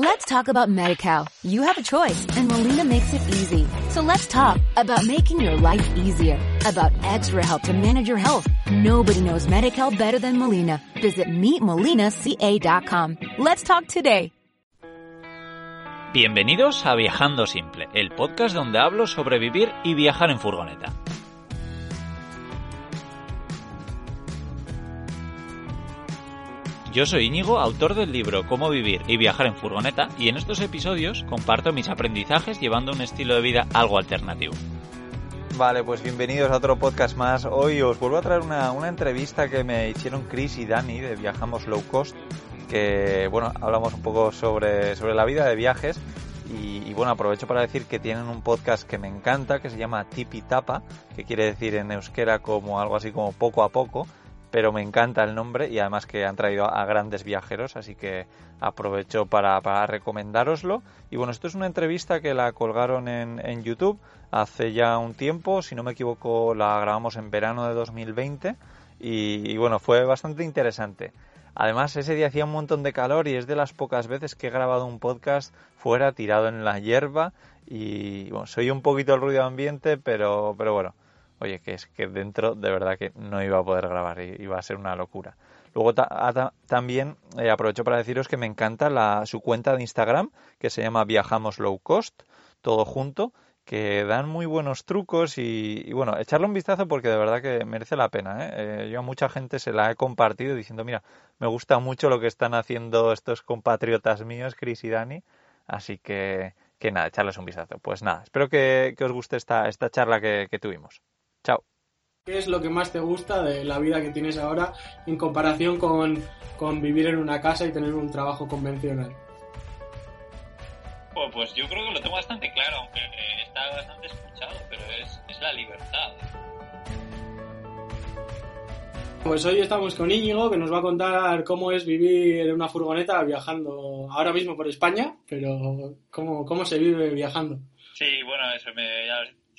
Let's talk about MediCal. You have a choice and Molina makes it easy. So let's talk about making your life easier, about extra help to manage your health. Nobody knows MediCal better than Molina. Visit meetmolinaca.com. Let's talk today. Bienvenidos a Viajando Simple, el podcast donde hablo sobre vivir y viajar en furgoneta. Yo soy Íñigo, autor del libro Cómo vivir y viajar en furgoneta, y en estos episodios comparto mis aprendizajes llevando un estilo de vida algo alternativo. Vale, pues bienvenidos a otro podcast más. Hoy os vuelvo a traer una, entrevista que me hicieron Chris y Dani de Viajamos Low Cost, que bueno, hablamos un poco sobre, sobre la vida de viajes y, bueno, aprovecho para decir que tienen un podcast que me encanta, que se llama Tipi Tapa, que quiere decir en euskera como algo así como poco a poco, pero me encanta el nombre y además que han traído a grandes viajeros, así que aprovecho para, para recomendároslo. Y bueno, esto es una entrevista que la colgaron en, en, YouTube hace ya un tiempo, si no me equivoco la grabamos en verano de 2020 y, y bueno, fue bastante interesante. Además, ese día hacía un montón de calor y es de las pocas veces que he grabado un podcast fuera, tirado en la hierba y bueno, soy un poquito el ruido ambiente, pero, pero bueno, oye, que es que dentro de verdad que no iba a poder grabar, iba a ser una locura. Luego también eh, aprovecho para deciros que me encanta la, su cuenta de Instagram, que se llama Viajamos Low Cost, todo junto, que dan muy buenos trucos y, bueno, echarle un vistazo porque de verdad que merece la pena. ¿eh? ¿eh? yo a mucha gente se la he compartido diciendo, mira, me gusta mucho lo que están haciendo estos compatriotas míos, Chris y Dani, así que, que nada, echarles un vistazo. Pues nada, espero que, os guste esta, esta charla que tuvimos. Chao. ¿Qué es lo que más te gusta de la vida que tienes ahora en comparación con, con vivir en una casa y tener un trabajo convencional? Pues, pues yo creo que lo tengo bastante claro, aunque está bastante escuchado, pero es, es la libertad. Pues hoy estamos con Íñigo, que nos va a contar cómo es vivir en una furgoneta viajando ahora mismo por España, pero cómo, cómo se vive viajando. Sí, bueno, eso me, ya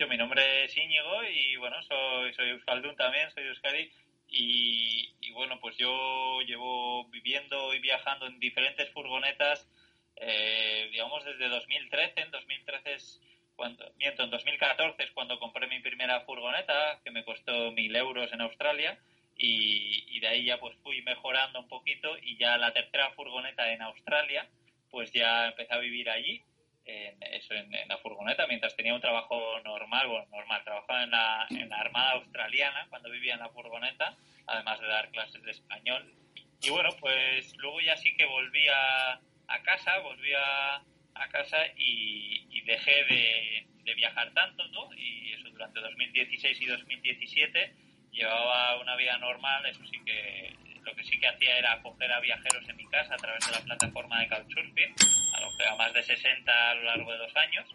mi nombre es Íñigo y bueno, soy, soy Euskaldun también, soy Euskadi. Y, bueno, pues yo llevo viviendo y viajando en diferentes furgonetas, eh, digamos desde 2013, en 2013 es cuando, miento, en 2014 es cuando compré mi primera furgoneta, que me costó mil euros en Australia. Y, y de ahí ya pues fui mejorando un poquito y ya la tercera furgoneta en Australia, pues ya empecé a vivir allí en, eso, en, la furgoneta mientras tenía un trabajo normal, bueno, normal, trabajaba en la, en la Armada Australiana cuando vivía en la furgoneta, además de dar clases de español. Y bueno, pues luego ya sí que volví a, a casa, volví a, a casa y, y dejé de, de, viajar tanto, ¿no? Y eso durante 2016 y 2017 llevaba una vida normal, eso sí que lo que sí que hacía era acoger a viajeros en mi casa a través de la plataforma de Couchsurfing, a a más de 60 a lo largo de dos años,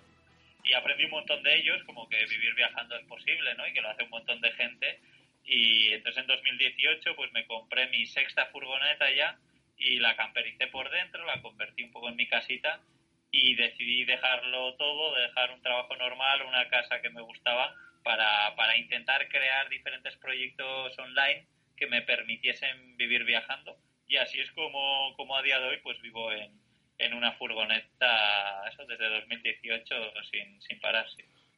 y aprendí un montón de ellos, como que vivir viajando es posible, ¿no? Y que lo hace un montón de gente. Y entonces en 2018 pues me compré mi sexta furgoneta ya y la campericé por dentro, la convertí un poco en mi casita y decidí dejarlo todo, dejar un trabajo normal, una casa que me gustaba para, para intentar crear diferentes proyectos online que me permitiesen vivir viajando y así es como, como a día de hoy pues vivo en, en una furgoneta eso desde 2018 sin, sin parar.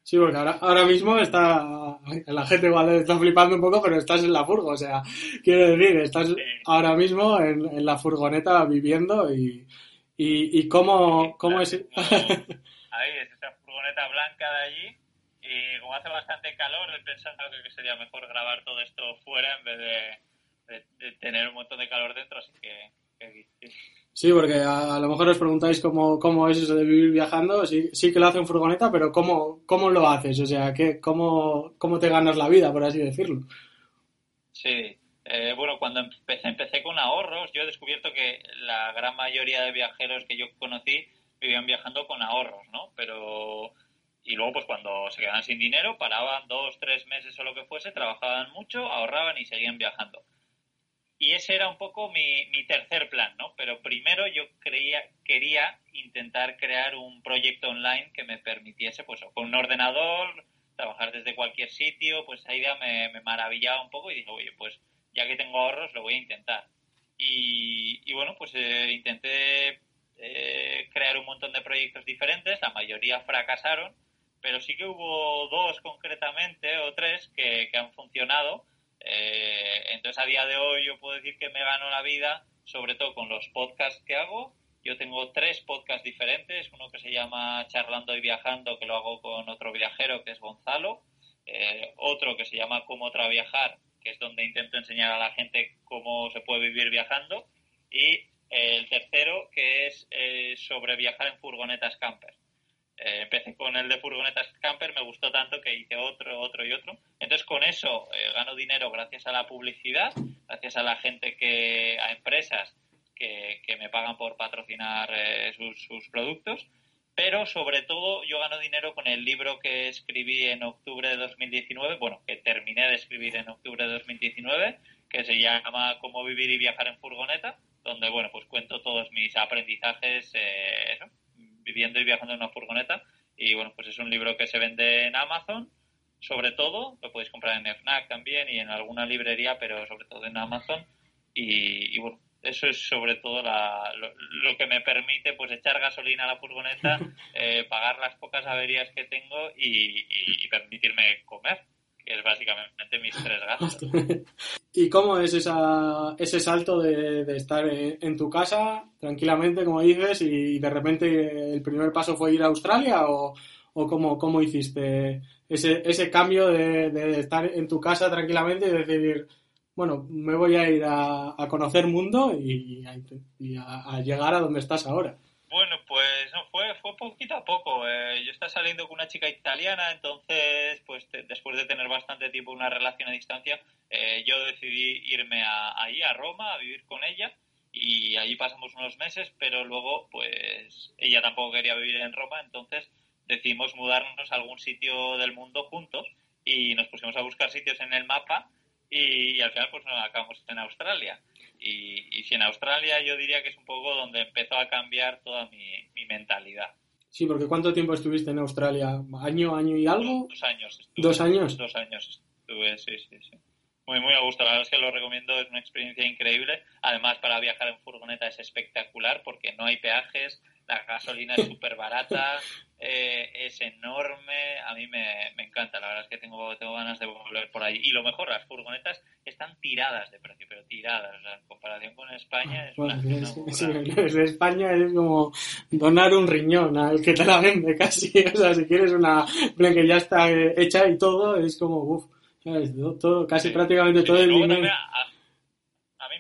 Sí. porque ahora, ahora mismo está, la gente igual está flipando un poco, pero estás en la furgo, o sea, quiero decir, estás ahora mismo en, en, la furgoneta viviendo y, y, y cómo, cómo es... ahí es esa furgoneta blanca de allí y como hace bastante calor, he pensado que sería mejor grabar todo esto fuera en vez de, tener un montón de calor dentro, así que... Sí, porque a, lo mejor os preguntáis cómo, cómo es eso de vivir viajando. Sí, sí que lo hace en furgoneta, pero ¿cómo, cómo lo haces? O sea, ¿qué, cómo, ¿cómo te ganas la vida, por así decirlo? Sí, eh, bueno, cuando empecé, empecé con ahorros, yo he descubierto que la gran mayoría de viajeros que yo conocí vivían viajando con ahorros, ¿no? Pero y luego pues cuando se quedaban sin dinero paraban dos, tres meses o lo que fuese, trabajaban mucho, ahorraban y seguían viajando. Y ese era un poco mi, mi tercer plan, ¿no? Pero primero yo creía, quería intentar crear un proyecto online que me permitiese, pues con un ordenador, trabajar desde cualquier sitio, pues esa idea me, me maravillaba un poco y dije, oye, pues ya que tengo ahorros, lo voy a intentar. Y, bueno, pues eh, intenté eh, crear montón de proyectos diferentes, la mayoría fracasaron, pero sí que hubo dos concretamente o tres que, han funcionado. Eh, entonces a día de hoy yo puedo decir que me gano la vida, sobre todo con los podcasts que hago. Yo tengo tres podcasts diferentes, uno que se llama Charlando y Viajando, que lo hago con otro viajero que es Gonzalo, eh, otro que se llama Cómo Viajar, que es donde intento enseñar a la gente cómo se puede vivir viajando, y el tercero que es eh, sobre viajar en furgonetas camper. Eh, empecé con el de furgonetas camper, me gustó tanto que hice otro, otro y otro. Entonces con eso eh, gano dinero gracias a la publicidad, gracias a la gente que, a empresas que, que me pagan por patrocinar eh, sus, sus, productos, pero sobre todo yo gano dinero con el libro que escribí en octubre de 2019, bueno, que terminé de escribir en octubre de 2019, que se llama Cómo vivir y viajar en furgoneta, donde, bueno, pues cuento todos mis aprendizajes, eso, viviendo y viajando en una furgoneta. Y bueno, pues es un libro que se vende en Amazon, sobre todo, lo podéis comprar en FNAC también y en alguna librería, pero sobre todo en Amazon. Y, bueno, eso es sobre todo lo, que me permite pues echar gasolina a la furgoneta, eh, pagar las pocas averías que tengo y permitirme comer que es básicamente mis tres gastos. ¿Y cómo es esa, ese salto de, de estar en, tu casa tranquilamente, como dices, y de repente el primer paso fue ir a Australia o, o cómo, cómo hiciste ese, ese cambio de, de, estar en tu casa tranquilamente y decidir, bueno, me voy a ir a, a conocer mundo y, y a llegar a donde estás ahora? Bueno, pues no, fue, fue poquito a poco. Eh, yo estaba saliendo con una chica italiana, entonces, pues después de tener bastante tiempo una relación a distancia, eh, yo decidí irme a, ahí, a Roma, a vivir con ella, y allí pasamos unos meses, pero luego, pues, ella tampoco quería vivir en Roma, entonces decidimos mudarnos a algún sitio del mundo juntos y nos pusimos a buscar sitios en el mapa y, al final, pues, nos acabamos en Australia. Y, si en Australia yo diría que es un poco donde empezó a cambiar toda mi, mentalidad. Sí, porque ¿cuánto tiempo estuviste en Australia? ¿Año, año y algo? Dos, años. ¿Dos años? Dos años estuve, sí, sí, sí. Muy, muy a gusto. La verdad es que lo recomiendo, es una experiencia increíble. Además, para viajar en furgoneta es espectacular porque no hay peajes, la gasolina es súper barata, eh, es enorme, a mí me, me, encanta, la verdad es que tengo, tengo ganas de volver por ahí. Y lo mejor, las furgonetas están tiradas de precio, pero tiradas, en comparación con España es una, España es como donar un riñón al que te la vende casi, o sea, si quieres una que ya está hecha y todo, es como, uff, todo, casi prácticamente todo el dinero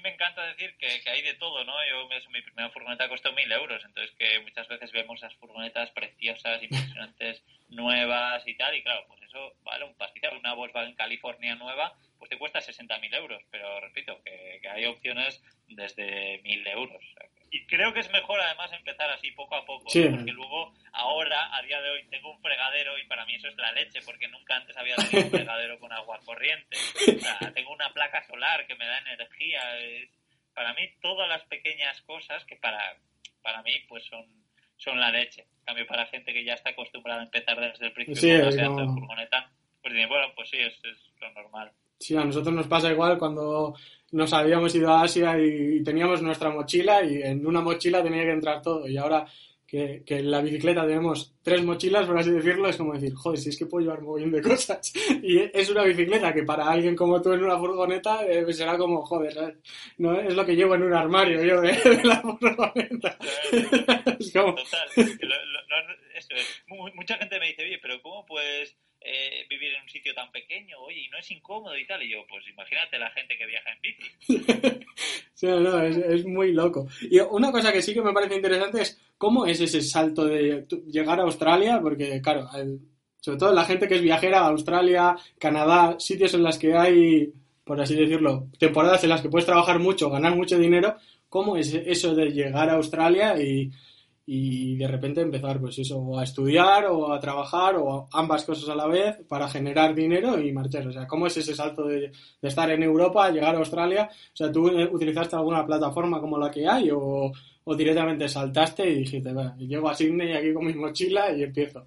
me encanta decir que, hay de todo, ¿no? Yo, mi primera furgoneta costó mil euros, entonces que muchas veces vemos esas furgonetas preciosas, impresionantes, nuevas y tal, y claro, pues eso vale un pastizal. Una Volkswagen California nueva, pues te cuesta 60.000 euros, pero repito, que, hay opciones desde mil euros. y creo que es mejor además empezar así poco a poco, porque luego ahora, a día de hoy, tengo un fregadero y para mí eso es la leche, porque nunca antes había tenido un fregadero con agua corriente. O sea, tengo una placa solar que me da energía. para mí, todas las pequeñas cosas que para, para mí pues son, son la leche. En cambio, para gente que ya está acostumbrada a empezar desde el principio sí, con furgoneta, pues bueno, pues sí, es, es lo normal. Sí, a nosotros nos pasa igual cuando nos habíamos ido a Asia y teníamos nuestra mochila y en una mochila tenía que entrar todo y ahora que, que, en la bicicleta tenemos tres mochilas, por así decirlo, es como decir, joder, si es que puedo llevar muy bien de cosas. Y es una bicicleta que para alguien como tú en una furgoneta eh, será como, joder, No es lo que llevo en un armario yo de, la furgoneta. Total. es. Mucha gente me dice, oye, pero ¿cómo puedes eh, vivir en un sitio tan pequeño, oye, y no es incómodo y tal. Y yo, pues imagínate la gente que viaja en bici. sí, no, es, muy loco. Y una cosa que sí que me parece interesante es cómo es ese salto de llegar a Australia, porque claro, sobre todo la gente que es viajera a Australia, Canadá, sitios en los que hay, por así decirlo, temporadas en las que puedes trabajar mucho, ganar mucho dinero, ¿cómo es eso de llegar a Australia y y de repente empezar pues eso a estudiar o a trabajar o ambas cosas a la vez para generar dinero y marchar. O sea cómo es ese salto de, estar en Europa llegar a Australia o sea tú utilizaste alguna plataforma como la que hay o, directamente saltaste y dijiste llego a Sydney aquí con mi mochila y empiezo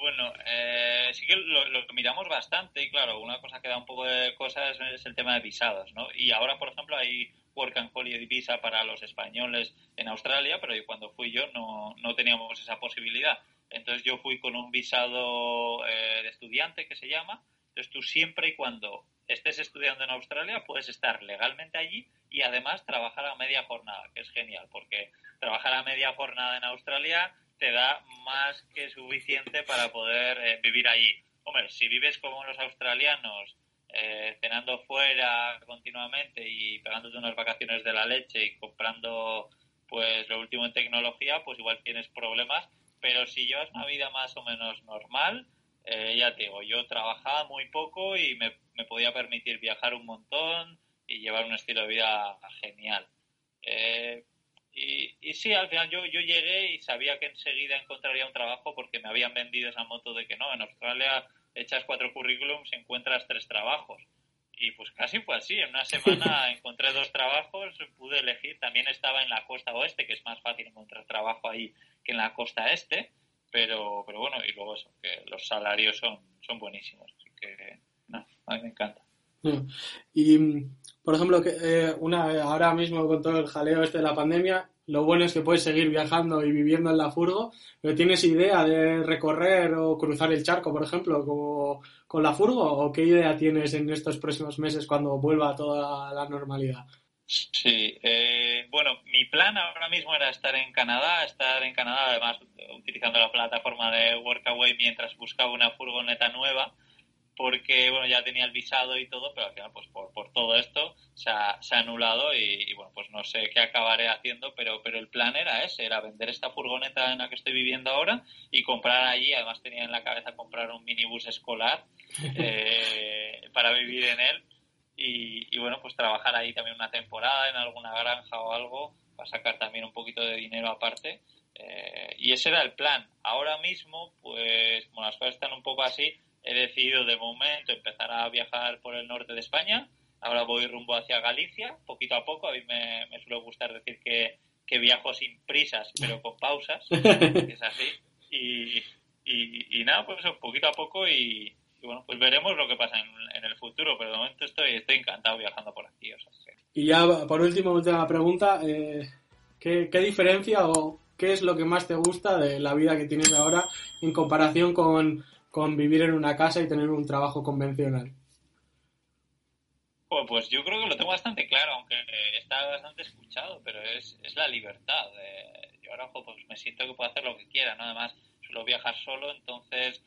Bueno, eh, sí que lo, miramos bastante y claro, una cosa que da un poco de cosas es el tema de visados, ¿no? Y ahora, por ejemplo, hay Work and Holiday Visa para los españoles en Australia, pero cuando fui yo no, no teníamos esa posibilidad. Entonces yo fui con un visado eh, de estudiante que se llama. Entonces tú siempre y cuando estés estudiando en Australia puedes estar legalmente allí y además trabajar a media jornada, que es genial, porque trabajar a media jornada en Australia te da más que suficiente para poder eh, vivir allí. Hombre, si vives como los australianos, eh, cenando fuera continuamente y pegándote unas vacaciones de la leche y comprando pues lo último en tecnología, pues igual tienes problemas. Pero si llevas una vida más o menos normal, eh, ya te digo, yo trabajaba muy poco y me, podía permitir viajar un montón y llevar un estilo de vida genial. Y, y, sí, al final yo, yo llegué y sabía que enseguida encontraría un trabajo porque me habían vendido esa moto de que no, en Australia echas cuatro currículums y encuentras tres trabajos. Y pues casi fue así. En una semana encontré dos trabajos, pude elegir. También estaba en la costa oeste, que es más fácil encontrar trabajo ahí que en la costa este. Pero, pero bueno, y luego eso, que los salarios son, son buenísimos. Así que, no, a mí me encanta. Y, por ejemplo, que, eh, una, ahora mismo con todo el jaleo este de la pandemia, lo bueno es que puedes seguir viajando y viviendo en la furgo, pero ¿tienes idea de recorrer o cruzar el charco, por ejemplo, con la furgo? ¿O qué idea tienes en estos próximos meses cuando vuelva toda la normalidad? Sí, eh, bueno, mi plan ahora mismo era estar en Canadá, estar en Canadá además utilizando la plataforma de Workaway mientras buscaba una furgoneta nueva porque bueno ya tenía el visado y todo, pero al final pues por, por todo esto se ha, se ha anulado y, bueno pues no sé qué acabaré haciendo, pero pero el plan era ese, era vender esta furgoneta en la que estoy viviendo ahora y comprar allí, además tenía en la cabeza comprar un minibús escolar eh, para vivir en él y, y, bueno pues trabajar ahí también una temporada en alguna granja o algo para sacar también un poquito de dinero aparte eh, y ese era el plan. Ahora mismo pues como las cosas están un poco así he decidido de momento empezar a viajar por el norte de España. Ahora voy rumbo hacia Galicia, poquito a poco. A mí me, suele gustar decir que, que, viajo sin prisas, pero con pausas. es así. Y, y, nada, pues eso, poquito a poco y, bueno, pues veremos lo que pasa en, el futuro, pero de momento estoy, estoy encantado viajando por aquí. Y ya, por último, última pregunta, eh, ¿qué, ¿qué, diferencia o qué es lo que más te gusta de la vida que tienes ahora en comparación con con vivir en una casa y tener un trabajo convencional? Pues, yo creo que lo tengo bastante claro, aunque está bastante escuchado, pero es, es la libertad. yo ahora pues me siento que puedo hacer lo que quiera, ¿no? Además, suelo viajar solo, entonces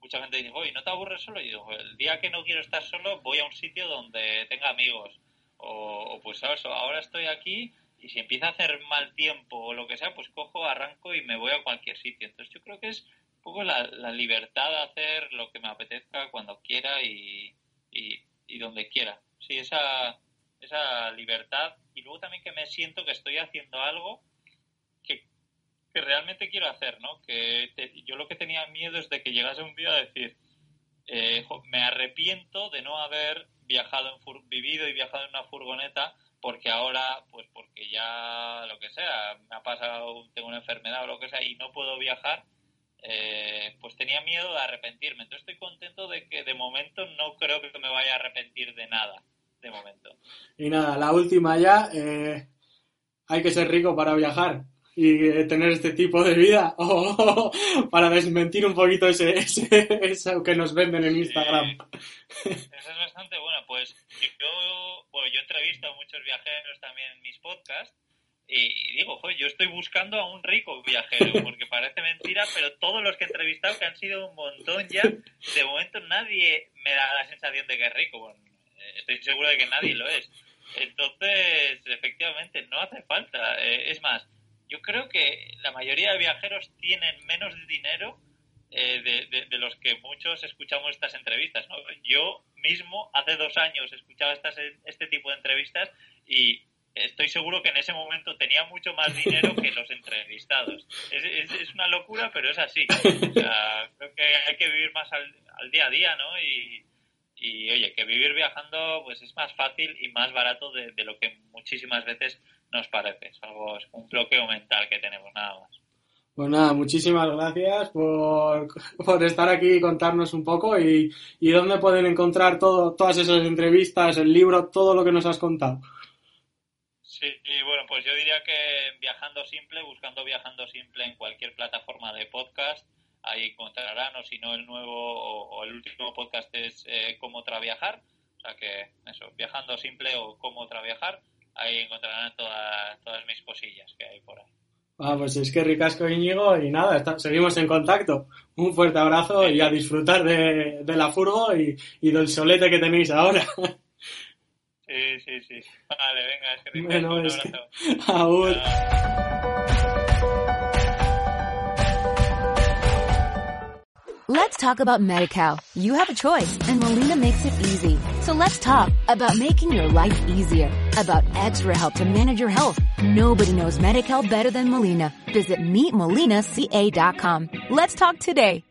mucha gente dice, oye, ¿no te aburres solo? Y digo, el día que no quiero estar solo, voy a un sitio donde tenga amigos. O, pues ahora estoy aquí y si empieza a hacer mal tiempo o lo que sea, pues cojo, arranco y me voy a cualquier sitio. Entonces yo creo que es poco la, libertad de hacer lo que me apetezca cuando quiera y, y, donde quiera. Sí, esa, esa libertad y luego también que me siento que estoy haciendo algo que, que realmente quiero hacer, ¿no? Que yo lo que tenía miedo es de que llegase un día a decir, eh, me arrepiento de no haber viajado en vivido y viajado en una furgoneta porque ahora, pues porque ya lo que sea, me ha pasado, tengo una enfermedad o lo que sea y no puedo viajar eh, pues tenía miedo de arrepentirme. Entonces estoy contento de que de momento no creo que me vaya a arrepentir de nada, de momento. Y nada, la última ya, eh, hay que ser rico para viajar y eh, tener este tipo de vida para desmentir un poquito ese, ese, eso que nos venden en Instagram. eso es bastante bueno. Pues yo, bueno, yo entrevisto a muchos viajeros también en mis podcasts y digo, yo estoy buscando a un rico viajero, porque parece mentira, pero todos los que he entrevistado, que han sido un montón ya, de momento nadie me da la sensación de que es rico. Bueno, eh, estoy seguro de que nadie lo es. Entonces, efectivamente, no hace falta. Eh, es más, yo creo que la mayoría de viajeros tienen menos dinero eh, de, de, los que muchos escuchamos estas entrevistas. ¿no? Yo mismo, hace dos años, escuchaba estas, este tipo de entrevistas y estoy seguro que en ese momento tenía mucho más dinero que los entrevistados. Es, una locura, pero es así. O sea, creo que hay que vivir más al, al día a día, ¿no? Y, oye, que vivir viajando pues es más fácil y más barato de, de lo que muchísimas veces nos parece. Es algo, es un bloqueo mental que tenemos, nada más. Pues nada, muchísimas gracias por, por estar aquí y contarnos un poco y, y dónde pueden encontrar todo, todas esas entrevistas, el libro, todo lo que nos has contado. Sí, y bueno, pues yo diría que Viajando Simple, buscando Viajando Simple en cualquier plataforma de podcast, ahí encontrarán, o si no, el nuevo o, el último podcast es eh, Cómo Traviajar, o sea que eso, Viajando Simple o Cómo Traviajar, ahí encontrarán todas, todas mis cosillas que hay por ahí. Ah, pues es que ricasco Íñigo y nada, seguimos en contacto. Un fuerte abrazo y a disfrutar de, de la furgo y, y, del solete que tenéis ahora. Sí, sí, sí. Vale, venga, es que ricasco, bueno, un abrazo. Que... Aún. Let's talk about MediCal. You have a choice and Molina makes it easy. So let's talk about making your life easier, about extra help to manage your health. Nobody knows MediCal better than Molina. Visit meetmolinaca.com. Let's talk today.